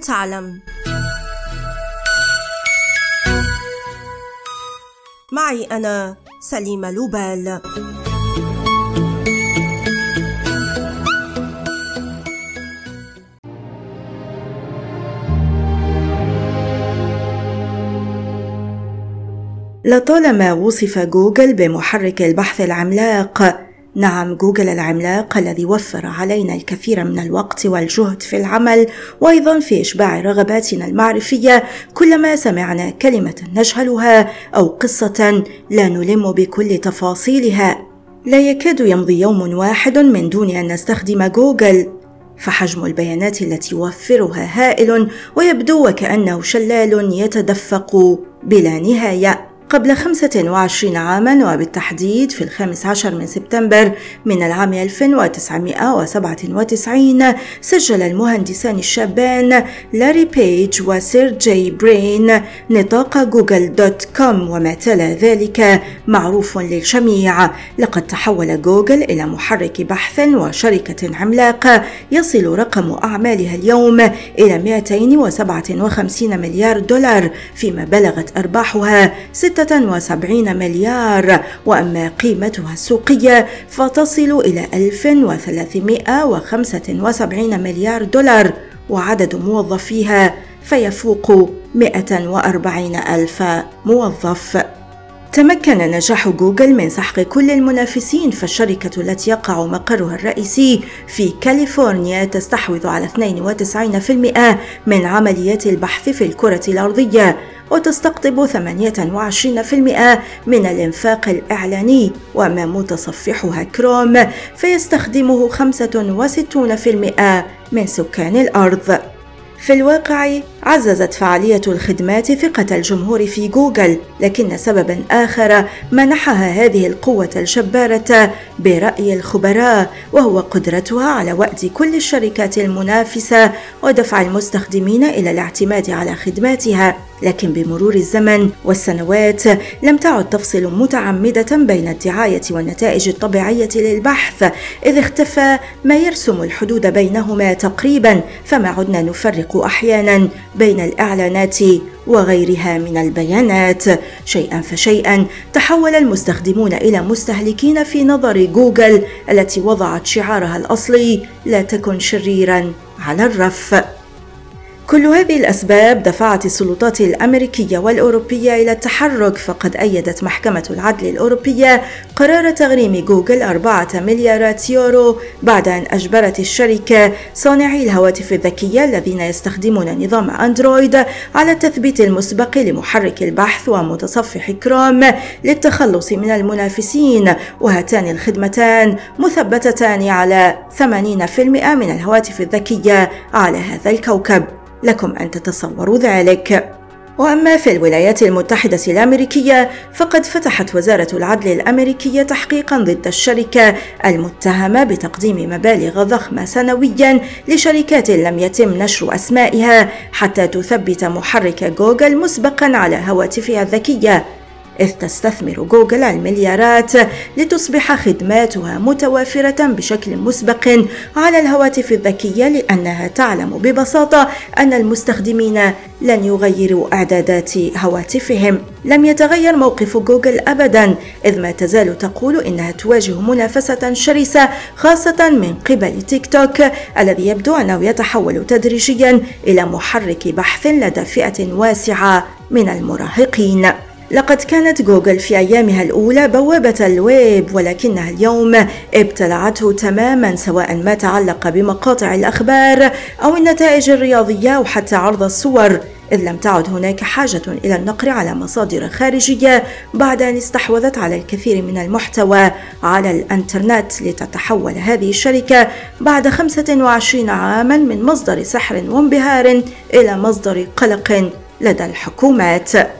تعلم. معي أنا سليمة لوبال. لطالما وصف جوجل بمحرك البحث العملاق نعم جوجل العملاق الذي وفر علينا الكثير من الوقت والجهد في العمل وأيضا في إشباع رغباتنا المعرفية كلما سمعنا كلمة نجهلها أو قصة لا نلم بكل تفاصيلها. لا يكاد يمضي يوم واحد من دون أن نستخدم جوجل. فحجم البيانات التي يوفرها هائل ويبدو وكأنه شلال يتدفق بلا نهاية. قبل 25 عاما وبالتحديد في الخامس عشر من سبتمبر من العام 1997 سجل المهندسان الشابان لاري بيج وسيرجي برين نطاق جوجل dot com وما تلا ذلك معروف للجميع. لقد تحول جوجل إلى محرك بحث وشركة عملاقة يصل رقم أعمالها اليوم إلى 257 مليار دولار فيما بلغت أرباحها 76 مليار وأما قيمتها السوقية فتصل إلى 1375 مليار دولار وعدد موظفيها فيفوق 140 ألف موظف. تمكن نجاح جوجل من سحق كل المنافسين فالشركة التي يقع مقرها الرئيسي في كاليفورنيا تستحوذ على 92% من عمليات البحث في الكرة الأرضية وتستقطب 28% من الإنفاق الإعلاني وأما متصفحها كروم فيستخدمه 65% من سكان الأرض. في الواقع عززت فعالية الخدمات ثقة الجمهور في جوجل، لكن سببا آخر منحها هذه القوة الجبارة برأي الخبراء وهو قدرتها على وأد كل الشركات المنافسة ودفع المستخدمين إلى الاعتماد على خدماتها. لكن بمرور الزمن والسنوات لم تعد تفصل متعمدة بين الدعاية والنتائج الطبيعية للبحث إذ اختفى ما يرسم الحدود بينهما تقريبا فما عدنا نفرق أحيانا بين الإعلانات وغيرها من البيانات. شيئا فشيئا تحول المستخدمون إلى مستهلكين في نظر جوجل التي وضعت شعارها الأصلي لا تكن شريرا على الرف كل هذه الأسباب دفعت السلطات الأمريكية والأوروبية إلى التحرك فقد أيدت محكمة العدل الأوروبية قرار تغريم جوجل أربعة مليارات يورو بعد أن أجبرت الشركة صانعي الهواتف الذكية الذين يستخدمون نظام أندرويد على التثبيت المسبق لمحرك البحث ومتصفح كروم للتخلص من المنافسين وهاتان الخدمتان مثبتتان على 80% من الهواتف الذكية على هذا الكوكب. لكم أن تتصوروا ذلك. وأما في الولايات المتحدة الأمريكية فقد فتحت وزارة العدل الأمريكية تحقيقا ضد الشركة المتهمة بتقديم مبالغ ضخمة سنويا لشركات لم يتم نشر أسمائها حتى تثبت محرك جوجل مسبقا على هواتفها الذكية. إذ تستثمر جوجل المليارات لتصبح خدماتها متوافرة بشكل مسبق على الهواتف الذكية لأنها تعلم ببساطة أن المستخدمين لن يغيروا إعدادات هواتفهم. لم يتغير موقف جوجل أبدا إذ ما تزال تقول إنها تواجه منافسة شرسة خاصة من قبل تيك توك الذي يبدو أنه يتحول تدريجيا إلى محرك بحث لدى فئة واسعة من المراهقين. لقد كانت جوجل في أيامها الأولى بوابة الويب ولكنها اليوم ابتلعته تماما سواء ما تعلق بمقاطع الأخبار أو النتائج الرياضية أو حتى عرض الصور. إذ لم تعد هناك حاجة إلى النقر على مصادر خارجية بعد أن استحوذت على الكثير من المحتوى على الإنترنت لتتحول هذه الشركة بعد 25 عاما من مصدر سحر وانبهار إلى مصدر قلق لدى الحكومات.